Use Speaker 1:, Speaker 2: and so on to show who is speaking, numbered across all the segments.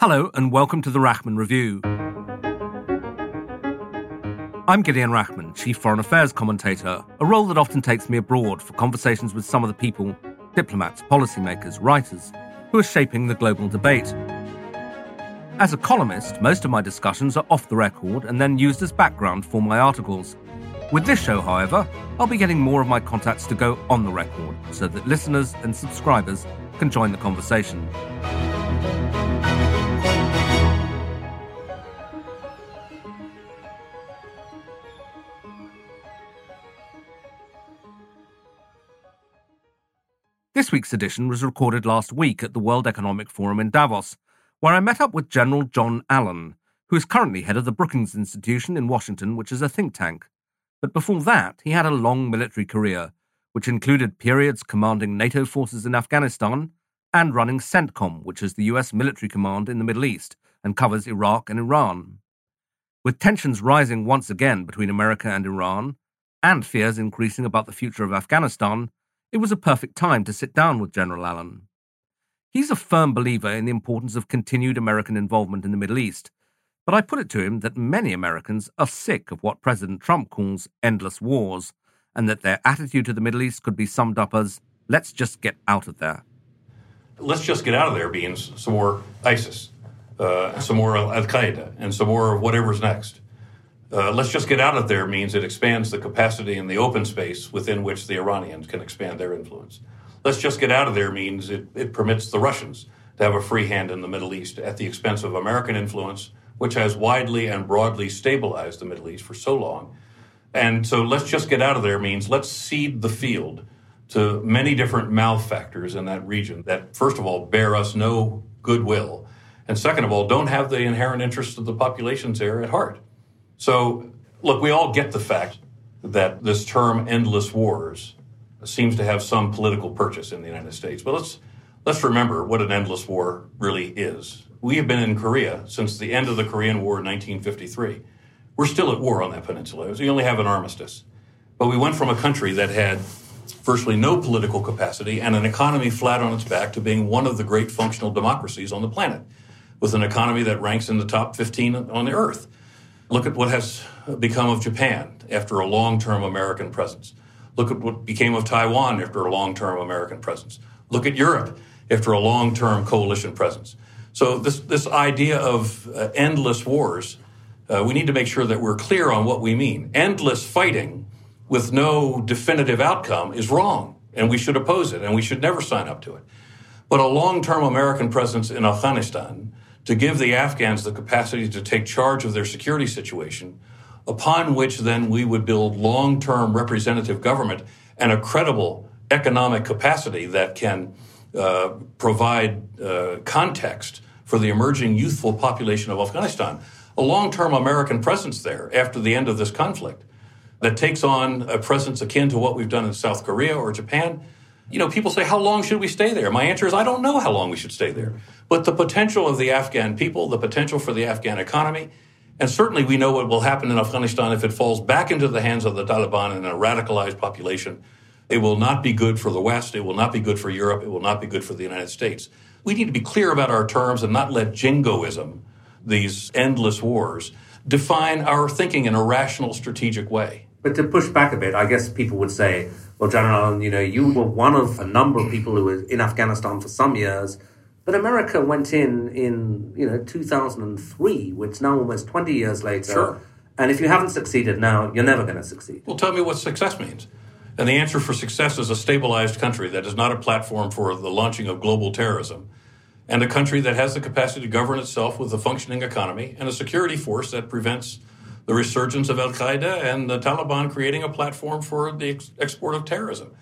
Speaker 1: Hello, and welcome to the Rachman Review. I'm Gideon Rachman, Chief Foreign Affairs Commentator, a role that often takes me abroad for conversations with some of the people, diplomats, policymakers, writers, who are shaping the global debate. As a columnist, most of my discussions are off the record and then used as background for my articles. With this show, however, I'll be getting more of my contacts to go on the record so that listeners and subscribers can join the conversation. This week's edition was recorded last week at the World Economic Forum in Davos, where I met up with General John Allen, who is currently head of the Brookings Institution in Washington, which is a think tank. But before that, he had a long military career, which included periods commanding NATO forces in Afghanistan and running CENTCOM, which is the US military command in the Middle East and covers Iraq and Iran. With tensions rising once again between America and Iran, and fears increasing about the future of Afghanistan, it was a perfect time to sit down with General Allen. He's a firm believer in the importance of continued American involvement in the Middle East, but I put it to him that many Americans are sick of what President Trump calls endless wars, and that their attitude to the Middle East could be summed up as let's just get out of there.
Speaker 2: Let's just get out of there means some more ISIS, uh, some more Al Qaeda, and some more of whatever's next. Uh, let's just get out of there means it expands the capacity and the open space within which the Iranians can expand their influence. Let's just get out of there means it, it permits the Russians to have a free hand in the Middle East at the expense of American influence, which has widely and broadly stabilized the Middle East for so long. And so let's just get out of there means let's cede the field to many different malefactors in that region that, first of all, bear us no goodwill. And second of all, don't have the inherent interests of the populations there at heart. So, look, we all get the fact that this term endless wars seems to have some political purchase in the United States. But let's let's remember what an endless war really is. We have been in Korea since the end of the Korean War in 1953. We're still at war on that peninsula. We only have an armistice. But we went from a country that had virtually no political capacity and an economy flat on its back to being one of the great functional democracies on the planet, with an economy that ranks in the top 15 on the earth. Look at what has become of Japan after a long term American presence. Look at what became of Taiwan after a long term American presence. Look at Europe after a long term coalition presence. So, this, this idea of uh, endless wars, uh, we need to make sure that we're clear on what we mean. Endless fighting with no definitive outcome is wrong, and we should oppose it, and we should never sign up to it. But a long term American presence in Afghanistan to give the Afghans the capacity to take charge of their security situation, upon which then we would build long term representative government and a credible economic capacity that can uh, provide uh, context for the emerging youthful population of Afghanistan. A long term American presence there after the end of this conflict that takes on a presence akin to what we've done in South Korea or Japan you know, people say, how long should we stay there? My answer is, I don't know how long we should stay there. But the potential of the Afghan people, the potential for the Afghan economy, and certainly we know what will happen in Afghanistan if it falls back into the hands of the Taliban and a radicalized population. It will not be good for the West. It will not be good for Europe. It will not be good for the United States. We need to be clear about our terms and not let jingoism, these endless wars, define our thinking in a rational, strategic way.
Speaker 3: But to push back a bit, I guess people would say, well, General, you know, you were one of a number of people who were in Afghanistan for some years, but America went in in, you know, 2003, which is now almost 20 years later.
Speaker 2: Sure.
Speaker 3: And if you haven't succeeded now, you're never going to succeed.
Speaker 2: Well, tell me what success means. And the answer for success is a stabilized country that is not a platform for the launching of global terrorism, and a country that has the capacity to govern itself with a functioning economy and a security force that prevents the resurgence of Al Qaeda and the Taliban creating a platform for the ex- export of terrorism.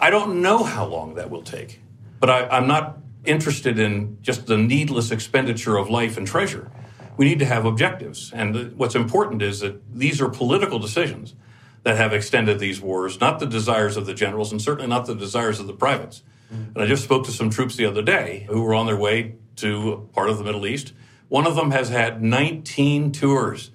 Speaker 2: I don't know how long that will take, but I, I'm not interested in just the needless expenditure of life and treasure. We need to have objectives. And what's important is that these are political decisions that have extended these wars, not the desires of the generals and certainly not the desires of the privates. Mm-hmm. And I just spoke to some troops the other day who were on their way to part of the Middle East. One of them has had 19 tours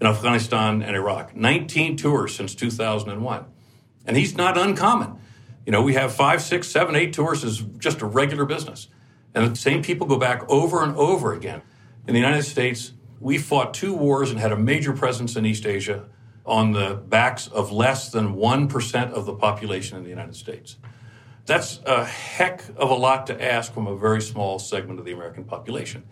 Speaker 2: in Afghanistan and Iraq, 19 tours since 2001. And he's not uncommon. You know, we have five, six, seven, eight tours is just a regular business. And the same people go back over and over again. In the United States, we fought two wars and had a major presence in East Asia on the backs of less than 1% of the population in the United States. That's a heck of a lot to ask from a very small segment of the American population.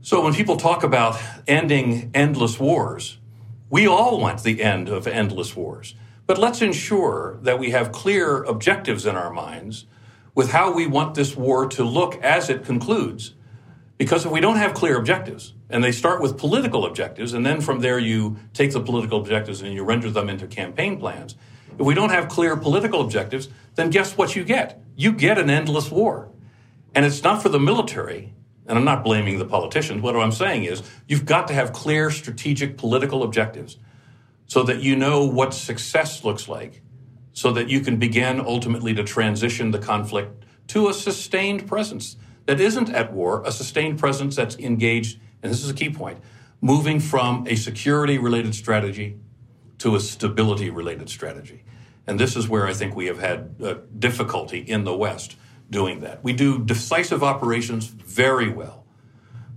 Speaker 2: So when people talk about ending endless wars, we all want the end of endless wars. But let's ensure that we have clear objectives in our minds with how we want this war to look as it concludes. Because if we don't have clear objectives, and they start with political objectives, and then from there you take the political objectives and you render them into campaign plans. If we don't have clear political objectives, then guess what you get? You get an endless war. And it's not for the military, and I'm not blaming the politicians. What I'm saying is you've got to have clear strategic political objectives so that you know what success looks like, so that you can begin ultimately to transition the conflict to a sustained presence that isn't at war, a sustained presence that's engaged, and this is a key point, moving from a security related strategy to a stability related strategy. And this is where I think we have had uh, difficulty in the West doing that. We do decisive operations very well,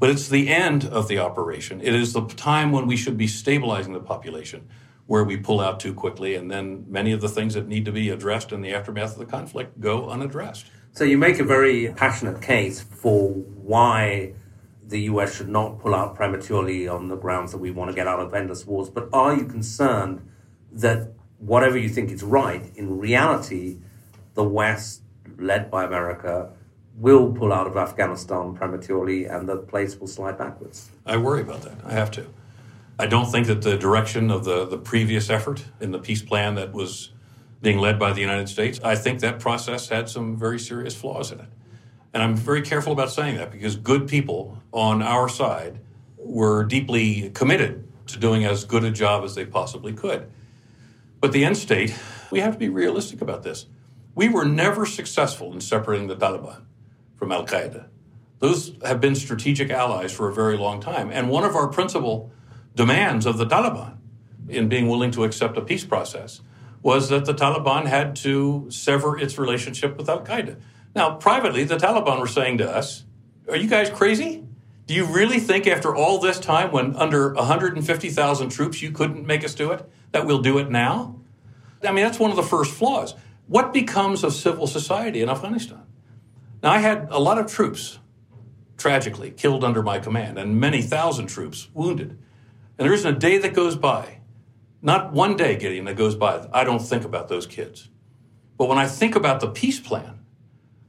Speaker 2: but it's the end of the operation. It is the time when we should be stabilizing the population where we pull out too quickly, and then many of the things that need to be addressed in the aftermath of the conflict go unaddressed.
Speaker 1: So you make a very passionate case for why the US should not pull out prematurely on the grounds that we want to get out of endless wars. But are you concerned that whatever you think is right, in reality, the West, led by America, will pull out of Afghanistan prematurely and the place will slide backwards?
Speaker 2: I worry about that. I have to. I don't think that the direction of the, the previous effort in the peace plan that was being led by the United States, I think that process had some very serious flaws in it. And I'm very careful about saying that because good people on our side were deeply committed to doing as good a job as they possibly could. But the end state, we have to be realistic about this. We were never successful in separating the Taliban from Al Qaeda. Those have been strategic allies for a very long time. And one of our principal demands of the Taliban in being willing to accept a peace process was that the Taliban had to sever its relationship with Al Qaeda. Now, privately, the Taliban were saying to us, Are you guys crazy? Do you really think after all this time, when under 150,000 troops you couldn't make us do it, that we'll do it now? I mean, that's one of the first flaws. What becomes of civil society in Afghanistan? Now, I had a lot of troops tragically killed under my command and many thousand troops wounded. And there isn't a day that goes by not one day, Gideon, that goes by, I don't think about those kids. But when I think about the peace plan,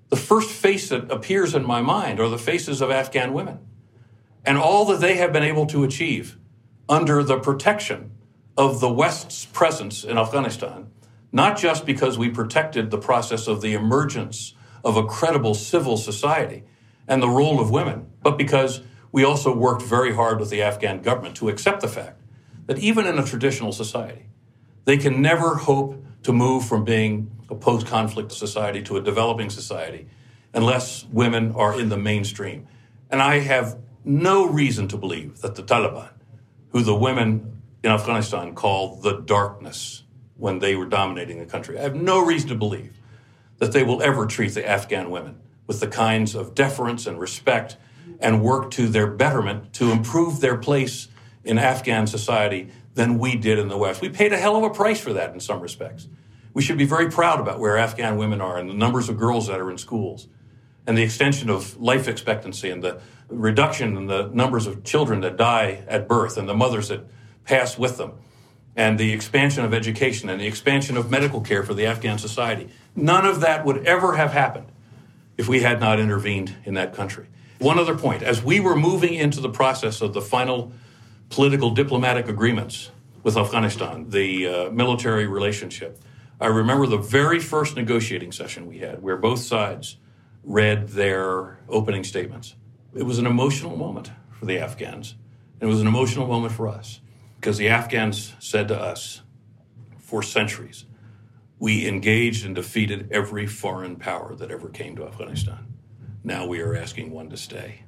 Speaker 2: the first face that appears in my mind are the faces of Afghan women and all that they have been able to achieve under the protection of the West's presence in Afghanistan, not just because we protected the process of the emergence of a credible civil society and the role of women, but because we also worked very hard with the Afghan government to accept the fact that even in a traditional society, they can never hope to move from being a post conflict society to a developing society unless women are in the mainstream. And I have no reason to believe that the Taliban, who the women in Afghanistan called the darkness when they were dominating the country, I have no reason to believe that they will ever treat the Afghan women with the kinds of deference and respect and work to their betterment to improve their place in Afghan society than we did in the West. We paid a hell of a price for that in some respects. We should be very proud about where Afghan women are and the numbers of girls that are in schools and the extension of life expectancy and the reduction in the numbers of children that die at birth and the mothers that pass with them and the expansion of education and the expansion of medical care for the Afghan society. None of that would ever have happened if we had not intervened in that country. One other point as we were moving into the process of the final political diplomatic agreements with Afghanistan, the uh, military relationship. I remember the very first negotiating session we had where both sides read their opening statements. It was an emotional moment for the Afghans. And it was an emotional moment for us because the Afghans said to us for centuries, we engaged and defeated every foreign power that ever came to Afghanistan. Now we are asking one to stay.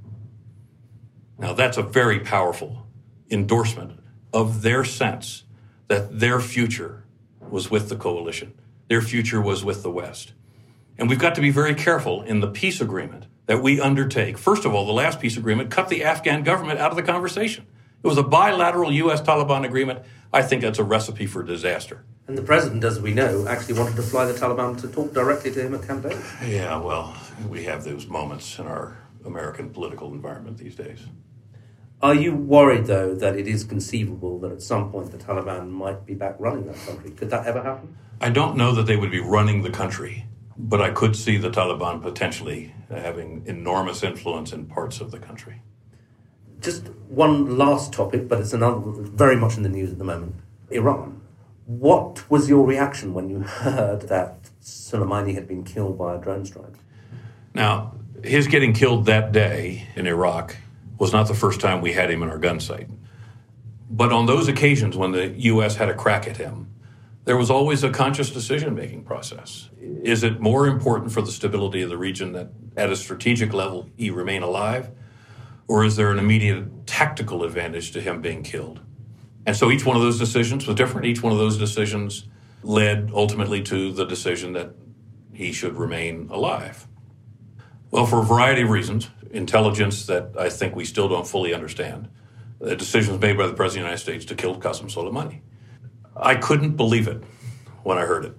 Speaker 2: Now that's a very powerful endorsement of their sense that their future was with the coalition. Their future was with the West. And we've got to be very careful in the peace agreement that we undertake. First of all, the last peace agreement cut the Afghan government out of the conversation. It was a bilateral U.S. Taliban agreement. I think that's a recipe for disaster.
Speaker 1: And the president, as we know, actually wanted to fly the Taliban to talk directly to him at Camp David.
Speaker 2: Yeah, well, we have those moments in our American political environment these days.
Speaker 1: Are you worried, though, that it is conceivable that at some point the Taliban might be back running that country? Could that ever happen?
Speaker 2: I don't know that they would be running the country. But I could see the Taliban potentially having enormous influence in parts of the country.
Speaker 1: Just one last topic, but it's another very much in the news at the moment Iran. What was your reaction when you heard that Soleimani had been killed by a drone strike?
Speaker 2: Now, his getting killed that day in Iraq was not the first time we had him in our gun sight. But on those occasions when the U.S. had a crack at him, there was always a conscious decision making process. Is it more important for the stability of the region that at a strategic level he remain alive? Or is there an immediate tactical advantage to him being killed? And so each one of those decisions was different. Each one of those decisions led ultimately to the decision that he should remain alive. Well, for a variety of reasons, intelligence that I think we still don't fully understand, the decisions made by the President of the United States to kill Qasem Soleimani. I couldn't believe it when I heard it.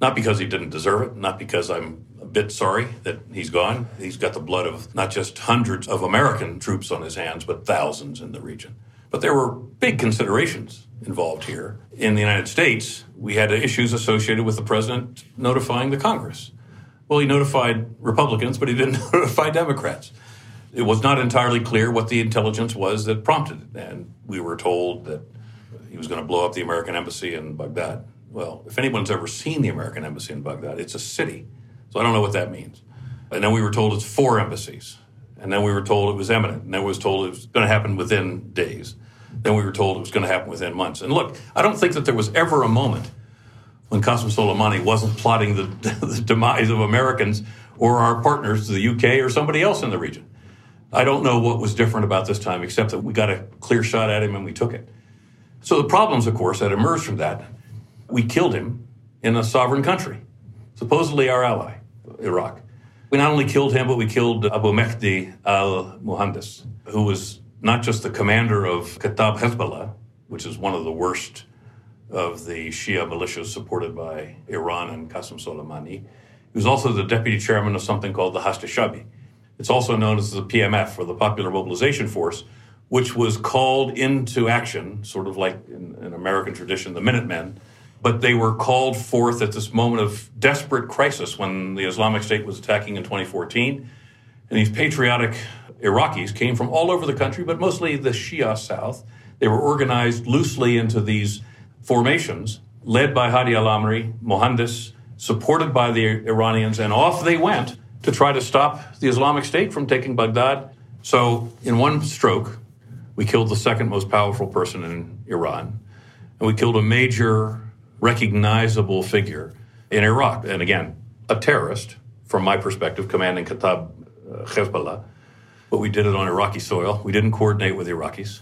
Speaker 2: Not because he didn't deserve it, not because I'm a bit sorry that he's gone. He's got the blood of not just hundreds of American troops on his hands, but thousands in the region. But there were big considerations involved here. In the United States, we had issues associated with the president notifying the Congress. Well, he notified Republicans, but he didn't notify Democrats. It was not entirely clear what the intelligence was that prompted it. And we were told that he was going to blow up the American embassy in Baghdad. Well, if anyone's ever seen the American embassy in Baghdad, it's a city. So I don't know what that means. And then we were told it's four embassies. And then we were told it was imminent. And then we was told it was going to happen within days. Then we were told it was going to happen within months. And look, I don't think that there was ever a moment when Qasem Soleimani wasn't plotting the, the demise of Americans or our partners, the UK or somebody else in the region. I don't know what was different about this time, except that we got a clear shot at him and we took it. So the problems, of course, that emerged from that, we killed him in a sovereign country, supposedly our ally, Iraq. We not only killed him, but we killed Abu Mehdi al Muhandis, who was not just the commander of Kataib Hezbollah, which is one of the worst of the Shia militias supported by Iran and Qasem Soleimani. He was also the deputy chairman of something called the Hashd Shabi. It's also known as the PMF, or the Popular Mobilization Force, which was called into action, sort of like in, in, American tradition, the Minutemen. But they were called forth at this moment of desperate crisis when the Islamic State was attacking in 2014. And these patriotic Iraqis came from all over the country, but mostly the Shia South. They were organized loosely into these formations, led by Hadi al Amri, Muhandis, supported by the Iranians, and off they went to try to stop the Islamic State from taking Baghdad. So, in one stroke, we killed the second most powerful person in Iran. And we killed a major, recognizable figure in Iraq. And again, a terrorist, from my perspective, commanding Kataib uh, Hezbollah. But we did it on Iraqi soil. We didn't coordinate with Iraqis,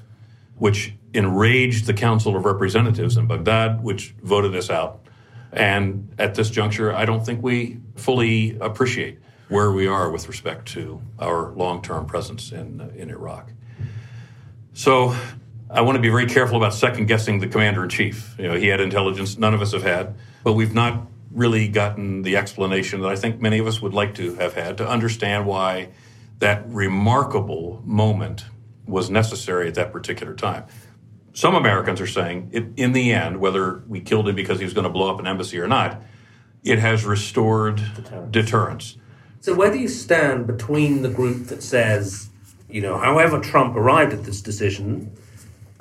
Speaker 2: which enraged the Council of Representatives in Baghdad, which voted us out. And at this juncture, I don't think we fully appreciate where we are with respect to our long term presence in, in Iraq. So I want to be very careful about second guessing the commander in chief. You know, he had intelligence none of us have had, but we've not really gotten the explanation that I think many of us would like to have had to understand why that remarkable moment was necessary at that particular time. Some Americans are saying, it, in the end, whether we killed him because he was going to blow up an embassy or not, it has restored deterrence. deterrence.
Speaker 1: So, where do you stand between the group that says you know, however Trump arrived at this decision,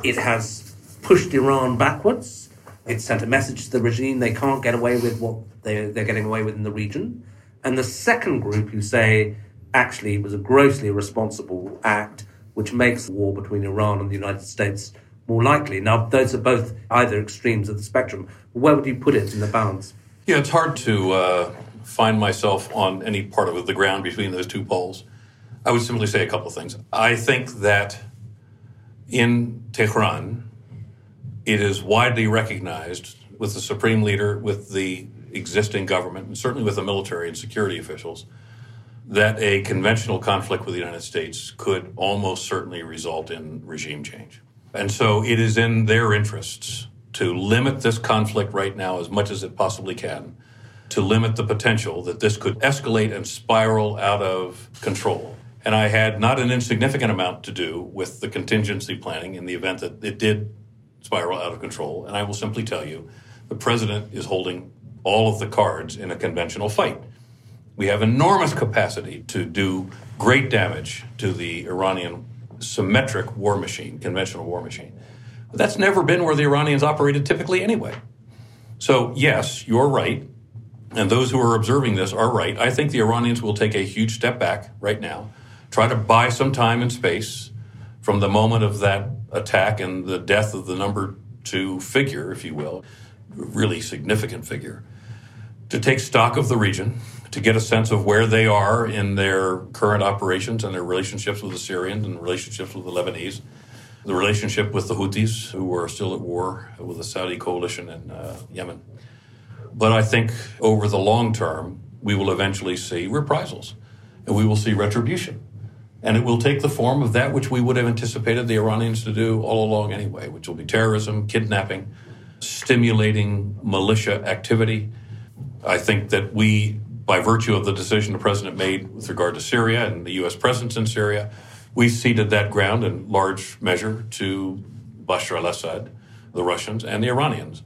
Speaker 1: it has pushed Iran backwards. It sent a message to the regime they can't get away with what they, they're getting away with in the region. and the second group who say actually it was a grossly irresponsible act which makes war between Iran and the United States more likely. Now, those are both either extremes of the spectrum. Where would you put it in the balance?
Speaker 2: Yeah, it's hard to uh, find myself on any part of the ground between those two poles. I would simply say a couple of things. I think that in Tehran, it is widely recognized with the supreme leader, with the existing government, and certainly with the military and security officials, that a conventional conflict with the United States could almost certainly result in regime change. And so it is in their interests to limit this conflict right now as much as it possibly can, to limit the potential that this could escalate and spiral out of control. And I had not an insignificant amount to do with the contingency planning in the event that it did spiral out of control. And I will simply tell you the president is holding all of the cards in a conventional fight. We have enormous capacity to do great damage to the Iranian symmetric war machine, conventional war machine. But that's never been where the Iranians operated typically anyway. So, yes, you're right. And those who are observing this are right. I think the Iranians will take a huge step back right now, try to buy some time and space from the moment of that attack and the death of the number two figure, if you will, really significant figure, to take stock of the region, to get a sense of where they are in their current operations and their relationships with the Syrians and relationships with the Lebanese, the relationship with the Houthis, who are still at war with the Saudi coalition in uh, Yemen. But I think over the long term, we will eventually see reprisals and we will see retribution. And it will take the form of that which we would have anticipated the Iranians to do all along anyway, which will be terrorism, kidnapping, stimulating militia activity. I think that we by virtue of the decision the president made with regard to Syria and the U.S. presence in Syria, we ceded that ground in large measure to Bashar al Assad, the Russians, and the Iranians.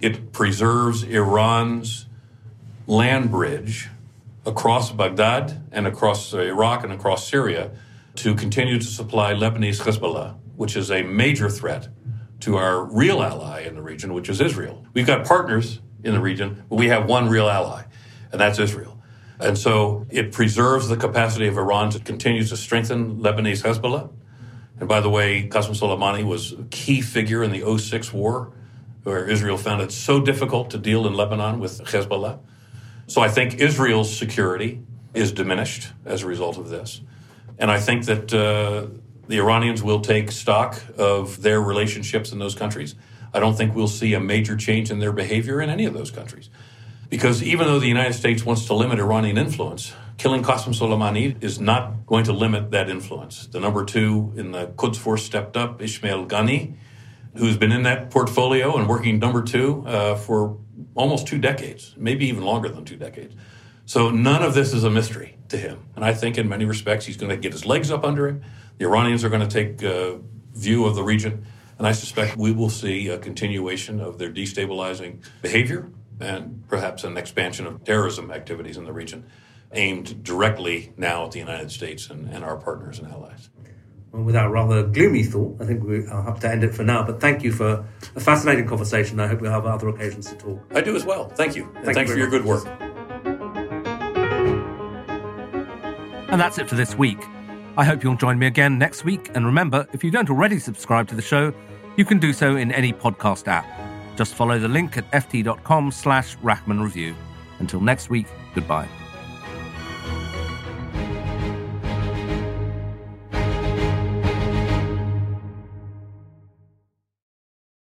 Speaker 2: It preserves Iran's land bridge across Baghdad and across uh, Iraq and across Syria to continue to supply Lebanese Hezbollah, which is a major threat to our real ally in the region, which is Israel. We've got partners in the region, but we have one real ally and that's Israel. And so it preserves the capacity of Iran to continue to strengthen Lebanese Hezbollah. And by the way, Qasem Soleimani was a key figure in the 06 war, where Israel found it so difficult to deal in Lebanon with Hezbollah. So I think Israel's security is diminished as a result of this. And I think that uh, the Iranians will take stock of their relationships in those countries. I don't think we'll see a major change in their behavior in any of those countries. Because even though the United States wants to limit Iranian influence, killing Qasem Soleimani is not going to limit that influence. The number two in the Quds force stepped up, Ismail Qaani, who's been in that portfolio and working number two uh, for almost two decades, maybe even longer than two decades. So none of this is a mystery to him. And I think in many respects he's going to get his legs up under him. The Iranians are going to take uh, view of the region. And I suspect we will see a continuation of their destabilizing behavior and perhaps an expansion of terrorism activities in the region aimed directly now at the United States and, and our partners and allies.
Speaker 1: Well, with that rather gloomy thought, I think we, I'll have to end it for now. But thank you for a fascinating conversation. I hope we'll have other occasions to talk.
Speaker 2: I do as well. Thank you. And thank thanks you for your good work.
Speaker 4: And that's it for this week. I hope you'll join me again next week. And remember, if you don't already subscribe to the show, you can do so in any podcast app. Just follow the link at ft.com slash Rachman Review. Until next week, goodbye.